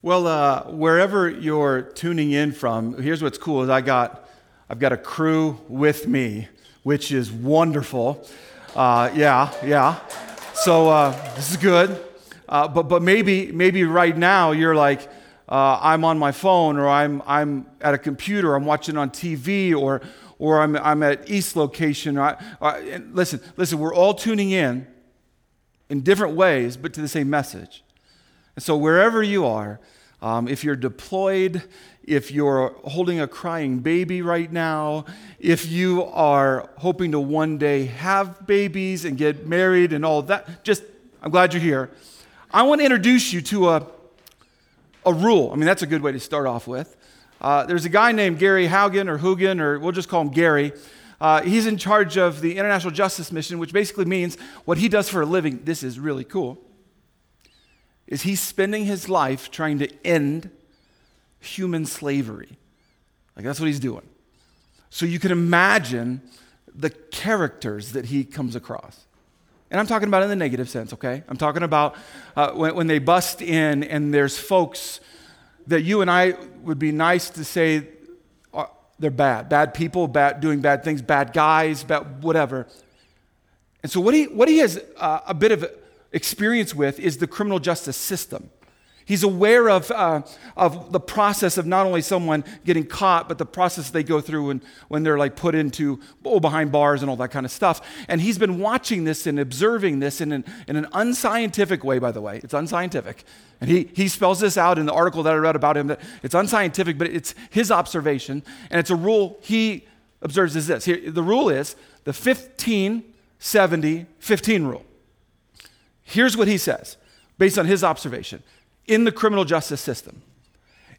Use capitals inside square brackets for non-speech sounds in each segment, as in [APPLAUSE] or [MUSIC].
Well, uh, wherever you're tuning in from, here's what's cool: is I got, I've got a crew with me, which is wonderful. Uh, yeah, yeah. So uh, this is good. Uh, but but maybe maybe right now you're like, uh, I'm on my phone, or I'm I'm at a computer, I'm watching on TV, or or I'm I'm at East location. Or I, listen, listen. We're all tuning in in different ways, but to the same message. And so, wherever you are, um, if you're deployed, if you're holding a crying baby right now, if you are hoping to one day have babies and get married and all that, just, I'm glad you're here. I want to introduce you to a, a rule. I mean, that's a good way to start off with. Uh, there's a guy named Gary Haugen or Hugen, or we'll just call him Gary. Uh, he's in charge of the International Justice Mission, which basically means what he does for a living. This is really cool is he's spending his life trying to end human slavery. Like that's what he's doing. So you can imagine the characters that he comes across. And I'm talking about in the negative sense, okay? I'm talking about uh, when, when they bust in and there's folks that you and I would be nice to say uh, they're bad, bad people, bad, doing bad things, bad guys, bad, whatever. And so what he, what he has uh, a bit of experience with is the criminal justice system. He's aware of, uh, of the process of not only someone getting caught, but the process they go through when, when they're like put into, oh, behind bars and all that kind of stuff. And he's been watching this and observing this in an, in an unscientific way, by the way. It's unscientific. And he, he spells this out in the article that I read about him that it's unscientific, but it's his observation. And it's a rule he observes is this. Here, the rule is the 15, 70, 15 rule. Here's what he says, based on his observation in the criminal justice system.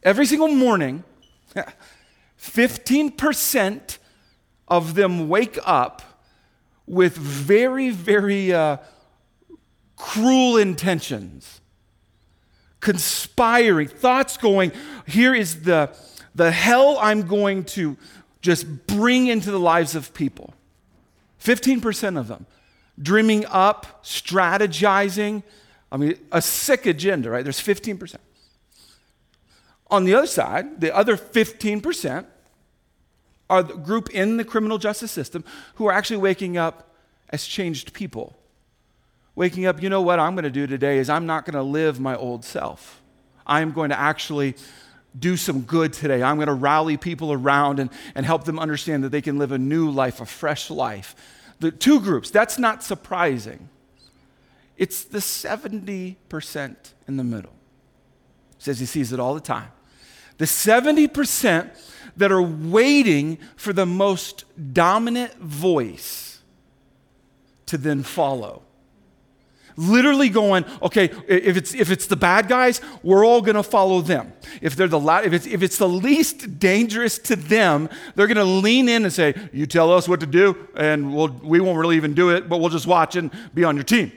Every single morning, [LAUGHS] 15% of them wake up with very, very uh, cruel intentions, conspiring, thoughts going, here is the, the hell I'm going to just bring into the lives of people. 15% of them dreaming up, strategizing. I mean, a sick agenda, right? There's 15%. On the other side, the other 15% are the group in the criminal justice system who are actually waking up as changed people. Waking up, you know what I'm going to do today is I'm not going to live my old self. I'm going to actually do some good today. I'm going to rally people around and, and help them understand that they can live a new life, a fresh life the two groups. That's not surprising. It's the 70% in the middle. says he sees it all the time. The 70% that are waiting for the most dominant voice to then follow literally going, okay, if it's, if it's the bad guys, we're all going to follow them. If, they're the la- if, it's, if it's the least dangerous to them, they're going to lean in and say, you tell us what to do, and we'll, we won't really even do it, but we'll just watch and be on your team.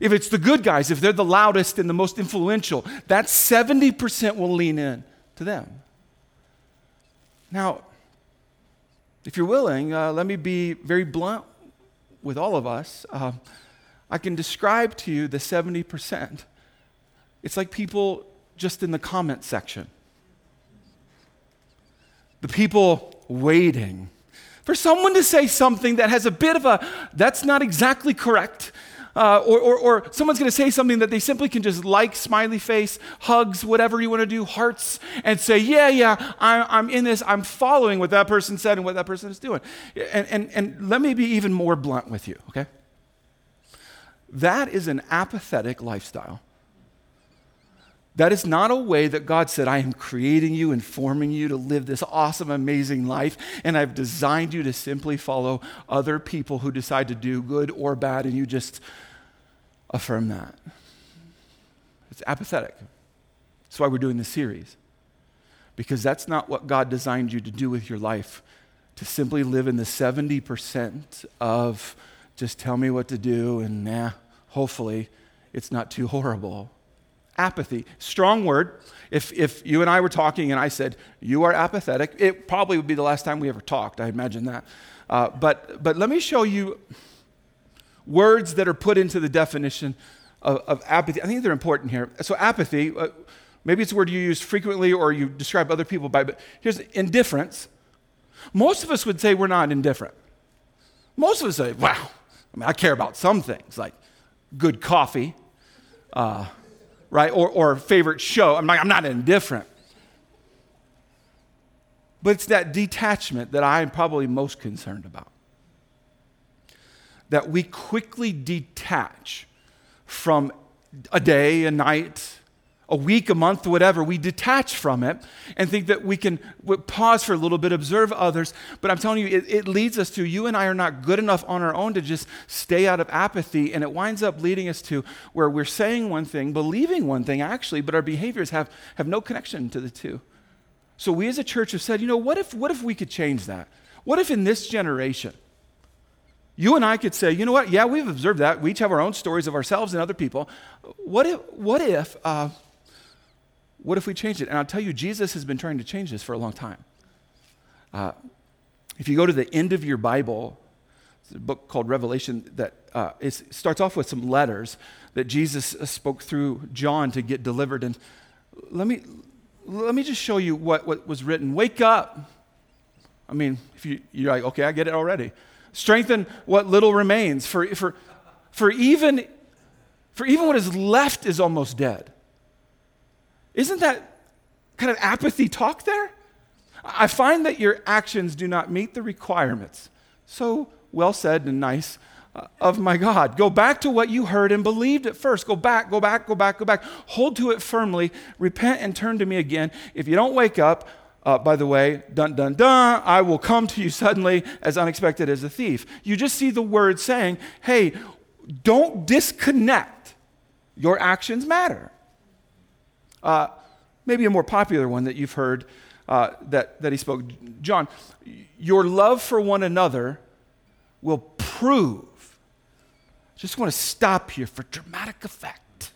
If it's the good guys, if they're the loudest and the most influential, that 70% will lean in to them. Now, if you're willing, uh, let me be very blunt with all of us. Uh, I can describe to you the 70%. It's like people just in the comment section. The people waiting for someone to say something that has a bit of a, that's not exactly correct. Uh, or, or, or, someone's going to say something that they simply can just like, smiley face, hugs, whatever you want to do, hearts, and say, Yeah, yeah, I'm, I'm in this. I'm following what that person said and what that person is doing. And, and, and let me be even more blunt with you, okay? That is an apathetic lifestyle. That is not a way that God said, I am creating you and forming you to live this awesome, amazing life, and I've designed you to simply follow other people who decide to do good or bad, and you just affirm that. It's apathetic. That's why we're doing this series. Because that's not what God designed you to do with your life, to simply live in the 70% of just tell me what to do, and nah, hopefully it's not too horrible. Apathy, strong word. If, if you and I were talking and I said, You are apathetic, it probably would be the last time we ever talked. I imagine that. Uh, but, but let me show you words that are put into the definition of, of, apathy. I think they're important here. So, apathy, uh, Maybe it's a word you use frequently or you describe other people by, but here's indifference. Most of us would say we're not indifferent. Most of us say, wow, I mean, I care about some things like good coffee, uh, right? Or, or favorite show. I'm not, I'm not indifferent. But it's that detachment that I'm probably most concerned about. That we quickly detach from a day, a night, a week, a month, whatever, we detach from it and think that we can pause for a little bit, observe others. But I'm telling you, it, it, leads us to you and I are not good enough on our own to just stay out of apathy. And it winds up leading us to where we're saying one thing, believing one thing actually, but our behaviors have, have no connection to the two. So we as a church have said, you know, what if, what if we could change that? What if in this generation, you and I could say, you know what? Yeah, we've observed that. We each have our own stories of ourselves and other people. What if, what if, uh, what if we change it? And I'll tell you, Jesus has been trying to change this for a long time. Uh, if you go to the end of your Bible, it's a book called Revelation that uh, starts off with some letters that Jesus spoke through John to get delivered. And let me, let me just show you what, what was written. Wake up. I mean, if you, you're like, okay, I get it already. Strengthen what little remains. For, for, for, even, for even what is left is almost dead. Isn't that kind of apathy talk there? I find that your actions do not meet the requirements. So well said and nice uh, of my God. Go back to what you heard and believed at first. Go back, go back, go back, go back. Hold to it firmly. Repent and turn to me again. If you don't wake up, uh, by the way, dun dun dun, I will come to you suddenly as unexpected as a thief. You just see the word saying, hey, don't disconnect. Your actions matter. Uh, maybe a more popular one that you've heard uh, that, that he spoke, John, your love for one another will prove. Just want to stop here for dramatic effect.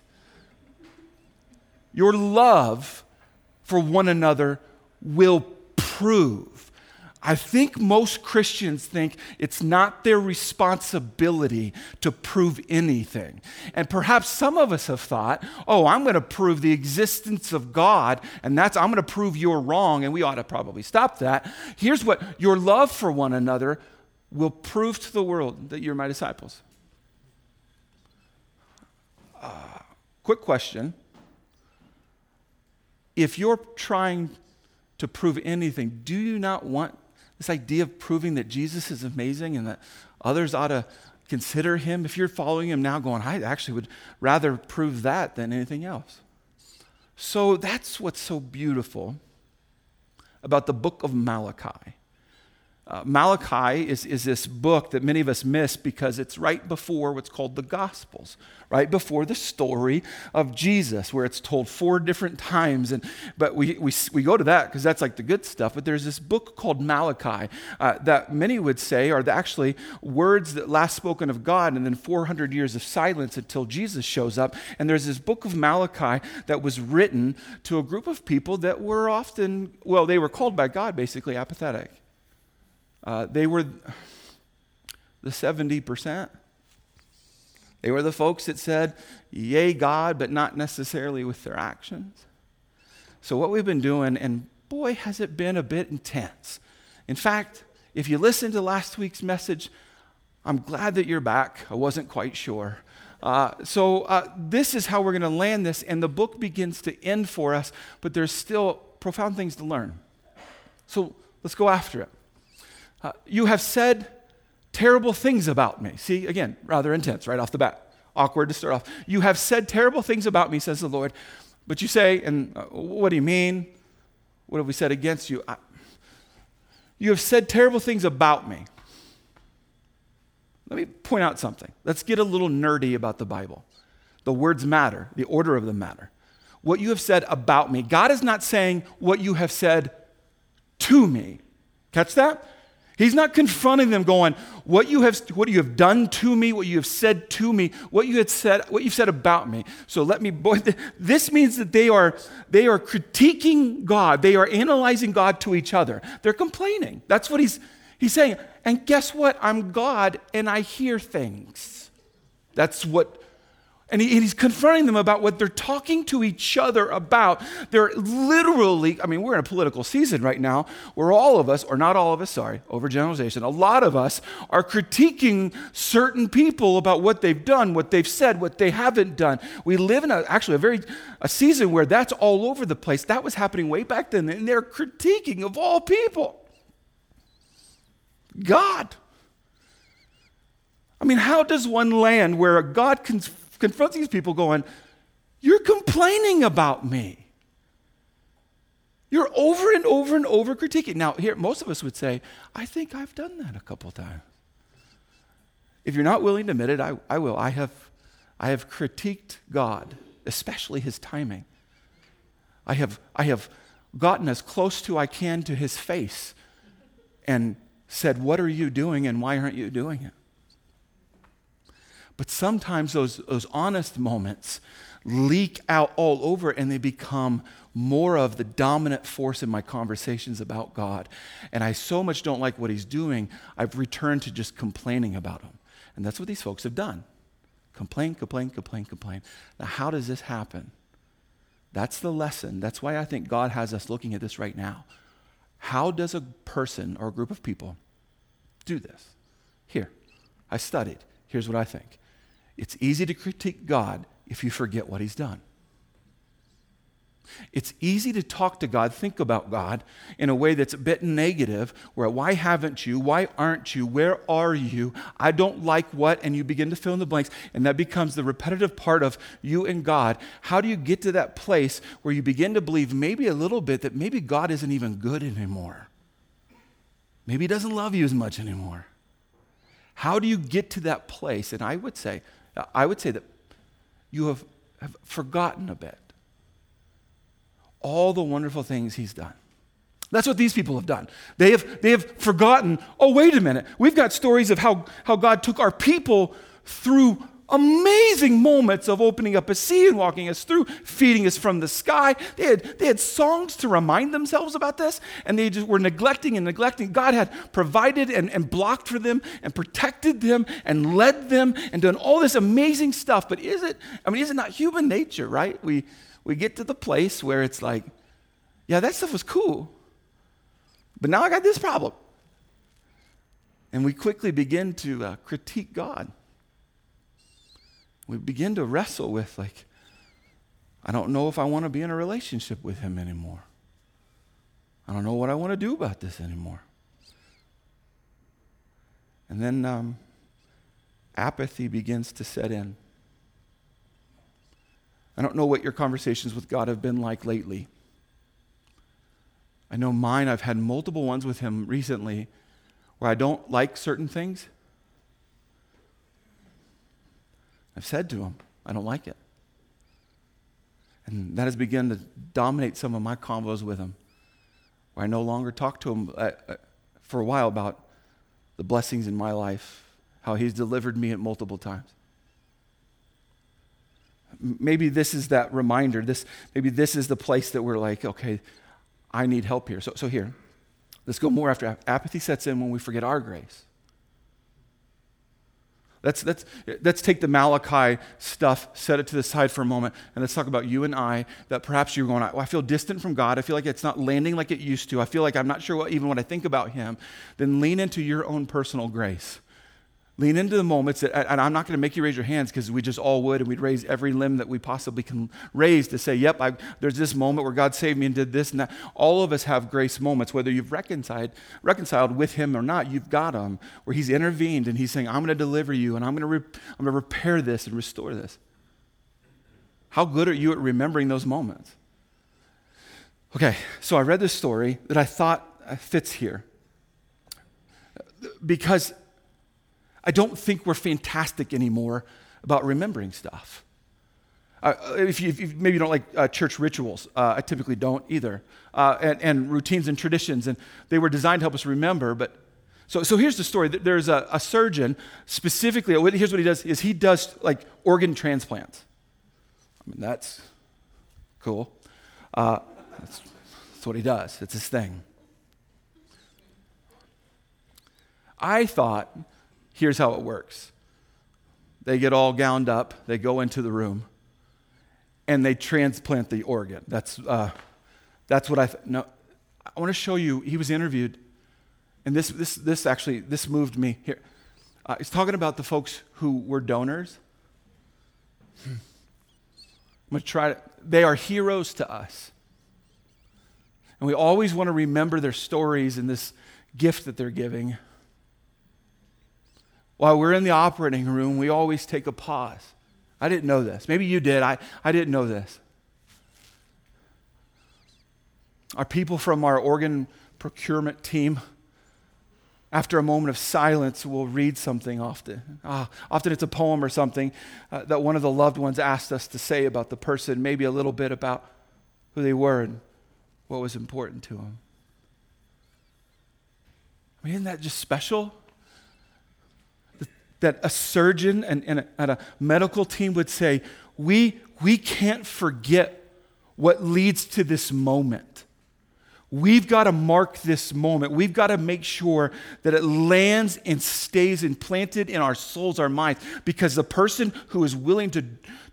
Your love for one another will prove. I think most Christians think it's not their responsibility to prove anything. And perhaps some of us have thought, oh, I'm going to prove the existence of God, and that's, I'm going to prove you're wrong, and we ought to probably stop that. Here's what your love for one another will prove to the world that you're my disciples. Uh, quick question. If you're trying to prove anything. Do you not want this idea of proving that Jesus is amazing and that others ought to consider him? If you're following him now, going, I actually would rather prove that than anything else. So that's what's so beautiful about the book of Malachi. Uh, Malachi is, is this book that many of us miss because it's right before what's called the Gospels, right before the story of Jesus, where it's told four different times. And, but we, we, we go to that because that's like the good stuff. But there's this book called Malachi uh, that many would say are actually words that last spoken of God and then 400 years of silence until Jesus shows up. And there's this book of Malachi that was written to a group of people that were often, well, they were called by God basically apathetic. Uh, they were the 70%. They were the folks that said, Yay, God, but not necessarily with their actions. So, what we've been doing, and boy, has it been a bit intense. In fact, if you listened to last week's message, I'm glad that you're back. I wasn't quite sure. Uh, so, uh, this is how we're going to land this, and the book begins to end for us, but there's still profound things to learn. So, let's go after it. Uh, you have said terrible things about me. See, again, rather intense right off the bat. Awkward to start off. You have said terrible things about me, says the Lord. But you say, and uh, what do you mean? What have we said against you? I, you have said terrible things about me. Let me point out something. Let's get a little nerdy about the Bible. The words matter, the order of them matter. What you have said about me. God is not saying what you have said to me. Catch that? He's not confronting them going, what you have what you have done to me, what you have said to me, what you had said, what you've said about me. So let me boy, this means that they are they are critiquing God. They are analyzing God to each other. They're complaining. That's what he's he's saying. And guess what? I'm God and I hear things. That's what And, he, and, he's confronting them about what they're talking to each other about. They're literally, I mean, we're in a political season right now where all of us, or not all of us, sorry, overgeneralization, a lot of us are critiquing certain people about what they've done, what they've said, what they haven't done. We live in a, actually a very a season where that's all over the place. That was happening way back then, and they're critiquing of all people. God. I mean, how does one land where God can confronts these people going, You're complaining about me. You're over and over and over critiquing. Now, here, most of us would say, I think I've done that a couple times. If you're not willing to admit it, I, I will. I have, I have critiqued God, especially his timing. I have, I have gotten as close to I can to his face and said, What are you doing and why aren't you doing it? But sometimes those, those honest moments leak out all over and they become more of the dominant force in my conversations about God. And I so much don't like what he's doing, I've returned to just complaining about him. And that's what these folks have done complain, complain, complain, complain. Now, how does this happen? That's the lesson. That's why I think God has us looking at this right now. How does a person or a group of people do this? Here, I studied. Here's what I think it's easy to critique God if you forget what He's done. It's easy to talk to God, think about God in a way that's a bit negative, where why haven't you? Why aren't you? Where are you? I don't like what? And you begin to fill in the blanks, and that becomes the repetitive part of you and God. How do you get to that place where you begin to believe maybe a little bit that maybe God isn't even good anymore? Maybe He doesn't love you as much anymore. How do you get to that place? And I would say, I would say that you have, have forgotten a bit all the wonderful things he's done. That's what these people have done. They have, they have forgotten, oh, wait a minute. We've got stories of how, how God took our people through amazing moments of opening up a sea and walking us through, feeding us from the sky. They had, they had songs to remind themselves about this, and they just were neglecting and neglecting. God had provided and, and blocked for them and protected them and led them and done all this amazing stuff. But is it, I mean, is it not human nature, right? We, we get to the place where it's like, yeah, that stuff was cool, but now I got this problem. And we quickly begin to uh, critique God we begin to wrestle with, like, I don't know if I want to be in a relationship with him anymore. I don't know what I want to do about this anymore. And then um, apathy begins to set in. I don't know what your conversations with God have been like lately. I know mine, I've had multiple ones with Him recently where I don't like certain things. I've said to him, I don't like it. And that has begun to dominate some of my convos with him, where I no longer talk to him uh, uh, for a while about the blessings in my life, how he's delivered me at multiple times. Maybe this is that reminder. This, maybe this is the place that we're like, okay, I need help here. So, so here, let's go more after apathy sets in when we forget our grace. Let's, let's, let's take the Malachi stuff, set it to the side for a moment, and let's talk about you and I. That perhaps you're going, oh, I feel distant from God. I feel like it's not landing like it used to. I feel like I'm not sure what, even what I think about Him. Then lean into your own personal grace. Lean into the moments, that, and I'm not going to make you raise your hands because we just all would, and we'd raise every limb that we possibly can raise to say, Yep, I, there's this moment where God saved me and did this and that. All of us have grace moments, whether you've reconciled, reconciled with Him or not, you've got them, where He's intervened and He's saying, I'm going to deliver you and I'm going re- I'm going to repair this and restore this. How good are you at remembering those moments? Okay, so I read this story that I thought fits here because I don't think we're fantastic anymore about remembering stuff. Uh, if, you, if, you, maybe you don't like uh, church rituals, uh, I typically don't either, uh, and, and, routines and traditions, and they were designed to help us remember. But so, so here's the story: there's a, a surgeon specifically. Here's what he does: is he does like organ transplants. I mean, that's cool. Uh, that's, that's what he does. It's his thing. I thought Here's how it works they get all gowned up, they go into the room, and they transplant the organ. That's, uh, that's what I, th- no, I want to show you, he was interviewed, and this, this, this actually, this moved me. Here, uh, he's talking about the folks who were donors. I'm going to try to, they are heroes to us. And we always want to remember their stories and this gift that they're giving. While we're in the operating room, we always take a pause. I didn't know this. Maybe you did. I, I didn't know this. Our people from our organ procurement team, after a moment of silence, will read something often. Uh, often it's a poem or something uh, that one of the loved ones asked us to say about the person, maybe a little bit about who they were and what was important to them. I mean, isn't that just special? That a surgeon and, and, a, and a medical team would say, we, we can't forget what leads to this moment. We've got to mark this moment. We've got to make sure that it lands and stays implanted in our souls, our minds, because the person who is willing to,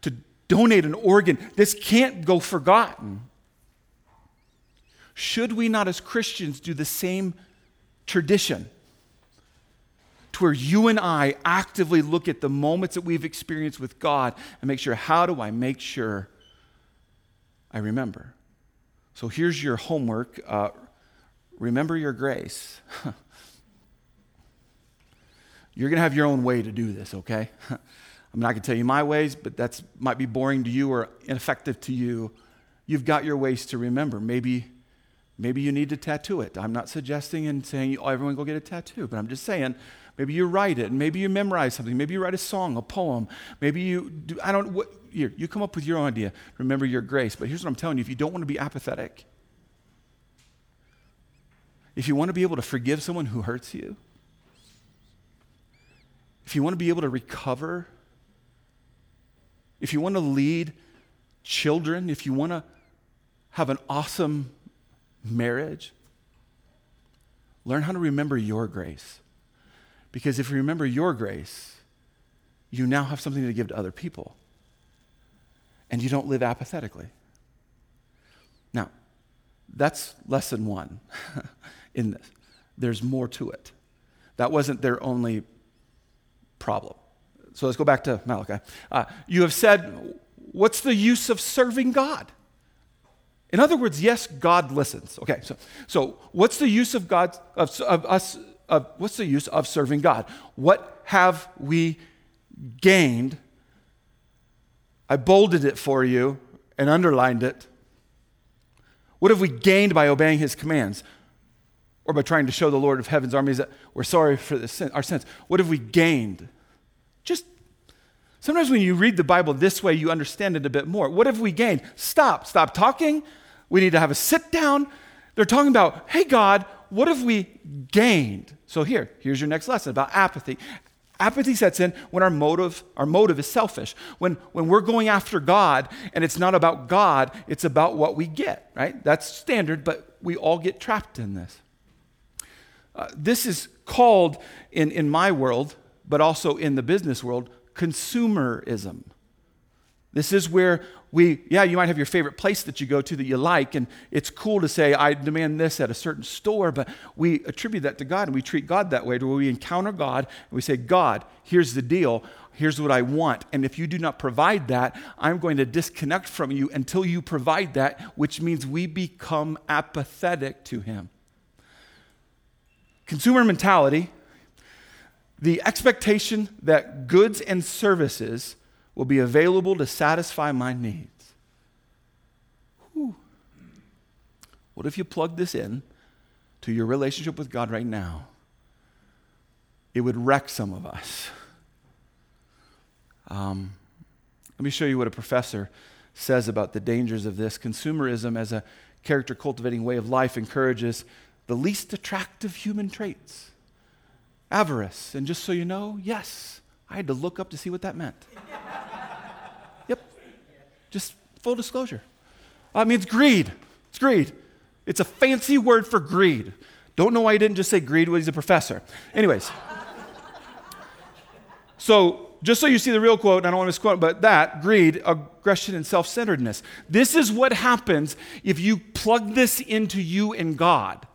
to donate an organ, this can't go forgotten. Should we not, as Christians, do the same tradition? To where you and I actively look at the moments that we've experienced with God and make sure, how do I make sure I remember? So here's your homework uh, remember your grace. [LAUGHS] You're going to have your own way to do this, okay? [LAUGHS] I'm not going to tell you my ways, but that might be boring to you or ineffective to you. You've got your ways to remember. Maybe Maybe you need to tattoo it. I'm not suggesting and saying, oh, everyone go get a tattoo, but I'm just saying, maybe you write it, maybe you memorize something. Maybe you write a song, a poem. Maybe you do, I don't, what, you come up with your own idea. Remember your grace. But here's what I'm telling you if you don't want to be apathetic, if you want to be able to forgive someone who hurts you, if you want to be able to recover, if you want to lead children, if you want to have an awesome marriage, learn how to remember your grace. Because if you remember your grace, you now have something to give to other people. And you don't live apathetically. Now, that's lesson one [LAUGHS] in this. There's more to it. That wasn't their only problem. So let's go back to Malachi. Uh, you have said, What's the use of serving God? In other words, yes, God listens. Okay, so, so what's the use of God, of, of us, of, what's the use of serving God? What have we gained? I bolded it for you and underlined it. What have we gained by obeying his commands? Or by trying to show the Lord of heaven's armies that we're sorry for sin, our sins? What have we gained? Just sometimes when you read the Bible this way, you understand it a bit more. What have we gained? Stop. Stop talking. We need to have a sit down. They're talking about, hey, God, what have we gained? So here, here's your next lesson about apathy. Apathy sets in when our motive, our motive is selfish. When, when we're going after God and it's not about God, it's about what we get, right? That's standard, but we all get trapped in this. Uh, this is called, in, in my world, but also in the business world, consumerism. This is where we, yeah, you might have your favorite place that you go to that you like, and it's cool to say, I demand this at a certain store, but we attribute that to God and we treat God that way, to where we encounter God and we say, God, here's the deal. Here's what I want. And if you do not provide that, I'm going to disconnect from you until you provide that, which means we become apathetic to Him. Consumer mentality, the expectation that goods and services will be available to satisfy my needs. Whew. What if you plug this in to your relationship with God right now? It would wreck some of us. Um, let me show you what a professor says about the dangers of this. Consumerism, as a character cultivating way of life, encourages the least attractive human traits avarice. And just so you know, yes, I had to look up to see what that meant. [LAUGHS] Yep. Just full disclosure. Uh, it means greed. It's greed. It's a fancy word for greed. Don't know why he didn't just say greed when he's a professor. Anyways. [LAUGHS] so just so you see the real quote, and I don't want to misquote, but that greed, aggression, and self centeredness. This is what happens if you plug this into you and God.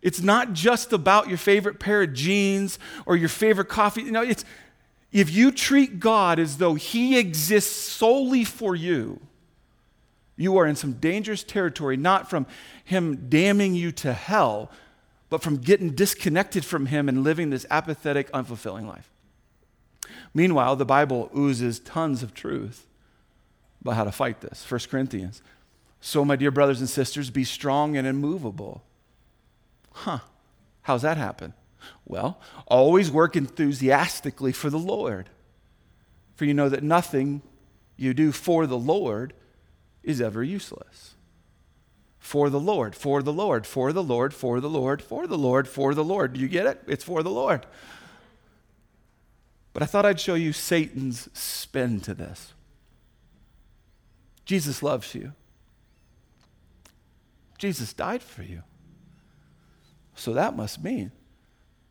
It's not just about your favorite pair of jeans or your favorite coffee. You know, it's if you treat God as though He exists solely for you, you are in some dangerous territory, not from Him damning you to hell, but from getting disconnected from Him and living this apathetic, unfulfilling life. Meanwhile, the Bible oozes tons of truth about how to fight this. 1 Corinthians. So, my dear brothers and sisters, be strong and immovable. Huh, how's that happen? Well, always work enthusiastically for the Lord. For you know that nothing you do for the Lord is ever useless. For the Lord, for the Lord, for the Lord, for the Lord, for the Lord, for the Lord. Do you get it? It's for the Lord. But I thought I'd show you Satan's spin to this. Jesus loves you. Jesus died for you. So that must mean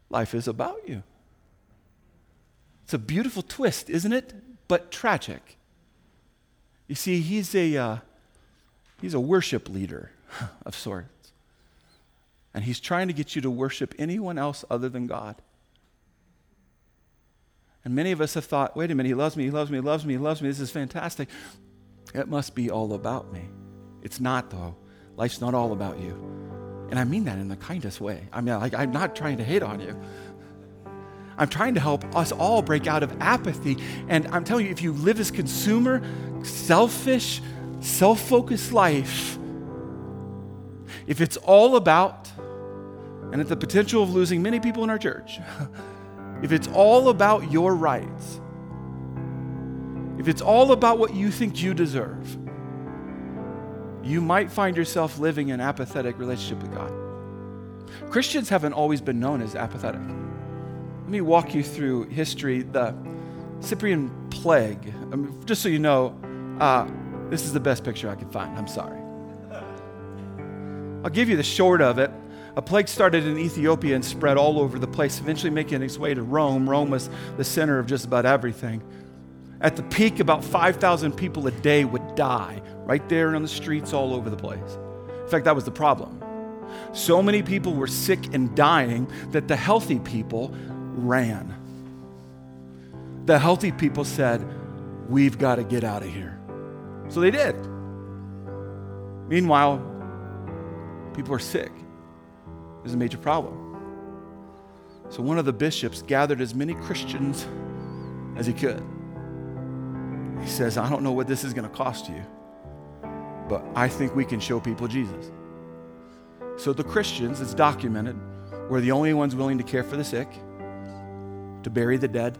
life is about you. It's a beautiful twist, isn't it? But tragic. You see, he's a, uh, he's a worship leader [LAUGHS] of sorts. And he's trying to get you to worship anyone else other than God. And many of us have thought, wait a minute, he loves me, he loves me, he loves me, he loves me. This is fantastic. It must be all about me. It's not, though. Life's not all about you. And I mean that in the kindest way. I mean, like, I'm not trying to hate on you. I'm trying to help us all break out of apathy. And I'm telling you, if you live as consumer, selfish, self focused life, if it's all about, and at the potential of losing many people in our church, [LAUGHS] if it's all about your rights, if it's all about what you think you deserve, you might find yourself living an apathetic relationship with God. Christians haven't always been known as apathetic. Let me walk you through history. The Cyprian plague, I mean, just so you know, uh, this is the best picture I could find. I'm sorry. I'll give you the short of it. A plague started in Ethiopia and spread all over the place, eventually making its way to Rome. Rome was the center of just about everything. At the peak, about 5,000 people a day would die right there on the streets all over the place. In fact, that was the problem. So many people were sick and dying that the healthy people ran. The healthy people said, We've got to get out of here. So they did. Meanwhile, people are sick is a major problem. So one of the bishops gathered as many Christians as he could. He says, I don't know what this is going to cost you, but I think we can show people Jesus. So the Christians, it's documented, were the only ones willing to care for the sick, to bury the dead.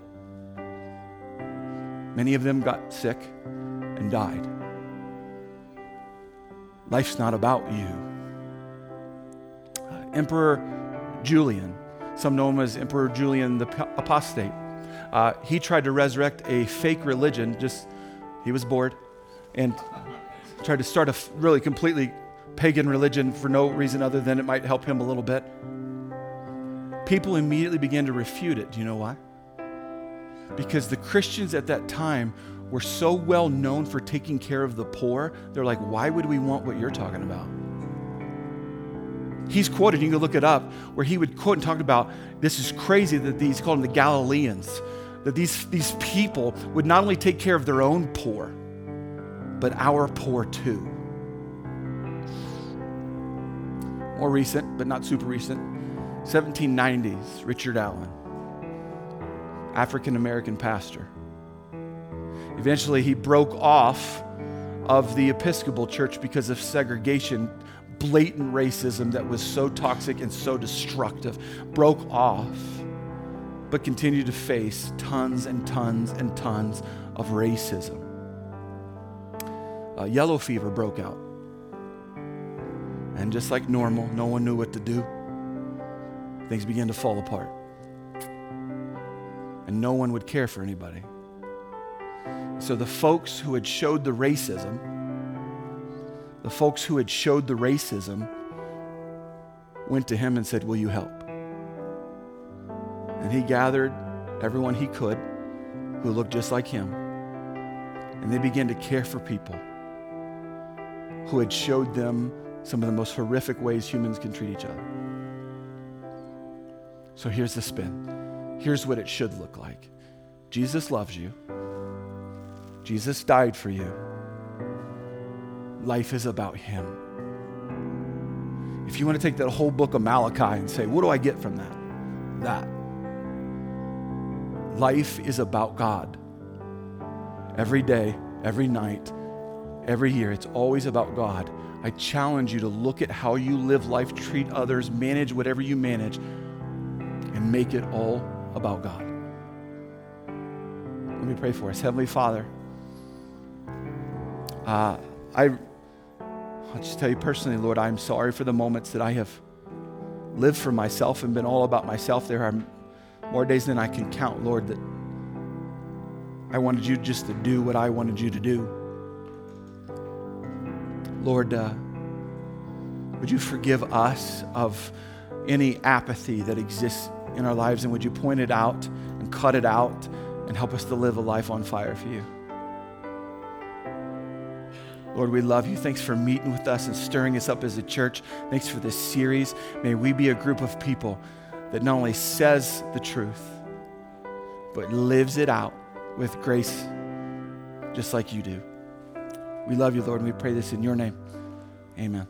Many of them got sick and died. Life's not about you. Uh, Emperor Julian, some know him as Emperor Julian the Apostate. Uh, he tried to resurrect a fake religion, just, he was bored, and tried to start a really completely pagan religion for no reason other than it might help him a little bit. People immediately began to refute it. Do you know why? Because the Christians at that time were so well known for taking care of the poor, they're like, why would we want what you're talking about? He's quoted, you can look it up, where he would quote and talk about this is crazy that these, called them the Galileans, that these, these people would not only take care of their own poor, but our poor too. More recent, but not super recent, 1790s, Richard Allen, African American pastor. Eventually, he broke off of the Episcopal Church because of segregation blatant racism that was so toxic and so destructive broke off, but continued to face tons and tons and tons of racism. Uh, yellow fever broke out. And just like normal, no one knew what to do. Things began to fall apart. And no one would care for anybody. So the folks who had showed the racism, the folks who had showed the racism went to him and said, Will you help? And he gathered everyone he could who looked just like him. And they began to care for people who had showed them some of the most horrific ways humans can treat each other. So here's the spin. Here's what it should look like Jesus loves you, Jesus died for you. Life is about Him. If you want to take that whole book of Malachi and say, what do I get from that? That. Life is about God. Every day, every night, every year, it's always about God. I challenge you to look at how you live life, treat others, manage whatever you manage, and make it all about God. Let me pray for us. Heavenly Father, uh, I, I'll just tell you personally, Lord, I'm sorry for the moments that I have lived for myself and been all about myself. There are more days than I can count, Lord, that I wanted you just to do what I wanted you to do. Lord, uh, would you forgive us of any apathy that exists in our lives and would you point it out and cut it out and help us to live a life on fire for you? Lord, we love you. Thanks for meeting with us and stirring us up as a church. Thanks for this series. May we be a group of people that not only says the truth, but lives it out with grace, just like you do. We love you, Lord, and we pray this in your name. Amen.